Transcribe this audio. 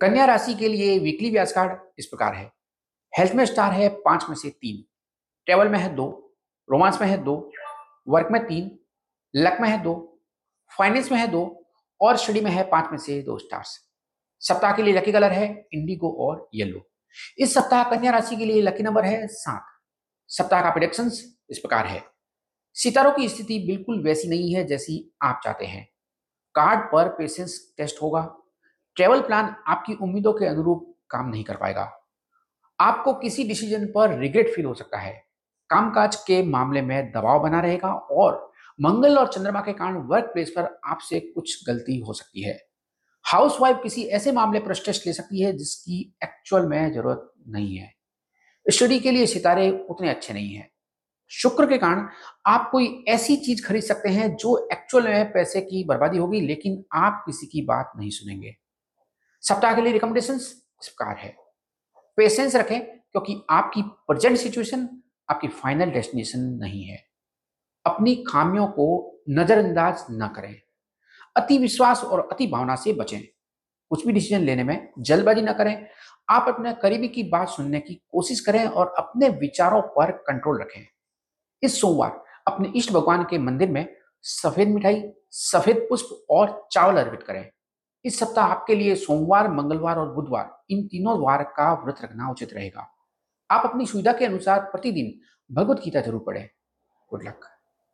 कन्या राशि के लिए वीकली व्यास कार्ड इस प्रकार है। हेल्थ में स्टार है पाँच में से तीन। ट्रेवल में है दो रोमांस में है दो वर्क में तीन लक में है दो फाइनेंस में है दो और स्टडी में है पाँच में से दो स्टार्स सप्ताह के लिए लकी कलर है इंडिगो और येलो इस सप्ताह कन्या राशि के लिए लकी नंबर है सात। सप्ताह का प्रोडिक्शन इस प्रकार है। सितारों की स्थिति बिल्कुल वैसी नहीं है जैसी आप चाहते हैं। कार्ड पर पेशेंस टेस्ट होगा। ट्रेवल प्लान आपकी उम्मीदों के अनुरूप काम नहीं कर पाएगा। आपको किसी डिसीज़न पर रिग्रेट फील हो सकता है। कामकाज के मामले में दबाव बना रहेगा और मंगल और चंद्रमा के कारण वर्क प्लेस पर आपसे कुछ गलती हो सकती है। हाउसवाइफ किसी ऐसे मामले पर स्ट्रेस ले सकती है जिसकी एक्चुअल में ज़रूरत नहीं है। स्टडी के लिए सितारे उतने अच्छे नहीं हैं। शुक्र के कारण आप कोई ऐसी चीज़ खरीद सकते हैं जो एक्चुअल में पैसे की बर्बादी होगी, लेकिन आप किसी की बात नहीं सुनेंगे। सप्ताह के लिए रिकमेंडेशन इस प्रकार है। पेशेंस रखें, क्योंकि आपकी प्रेजेंट सिचुएशन आपकी फाइनल डेस्टिनेशन नहीं है। अपनी खामियों को नजरअंदाज न करें। अति विश्वास और अति भावना से बचें। कुछ भी डिसीज़न लेने में जल्दबाजी न करें। आप अपने करीबी की बात सुनने की कोशिश करें और अपने विचारों पर कंट्रोल रखें। इस सोमवार अपने इष्ट भगवान के मंदिर में सफ़ेद मिठाई, सफ़ेद पुष्प और चावल अर्पित करें। इस सप्ताह आपके लिए सोमवार, मंगलवार और बुधवार, इन तीनों वार का व्रत रखना उचित रहेगा। आप अपनी सुविधा के अनुसार प्रतिदिन भगवत गीता ज़रूर पढ़ें। Good luck.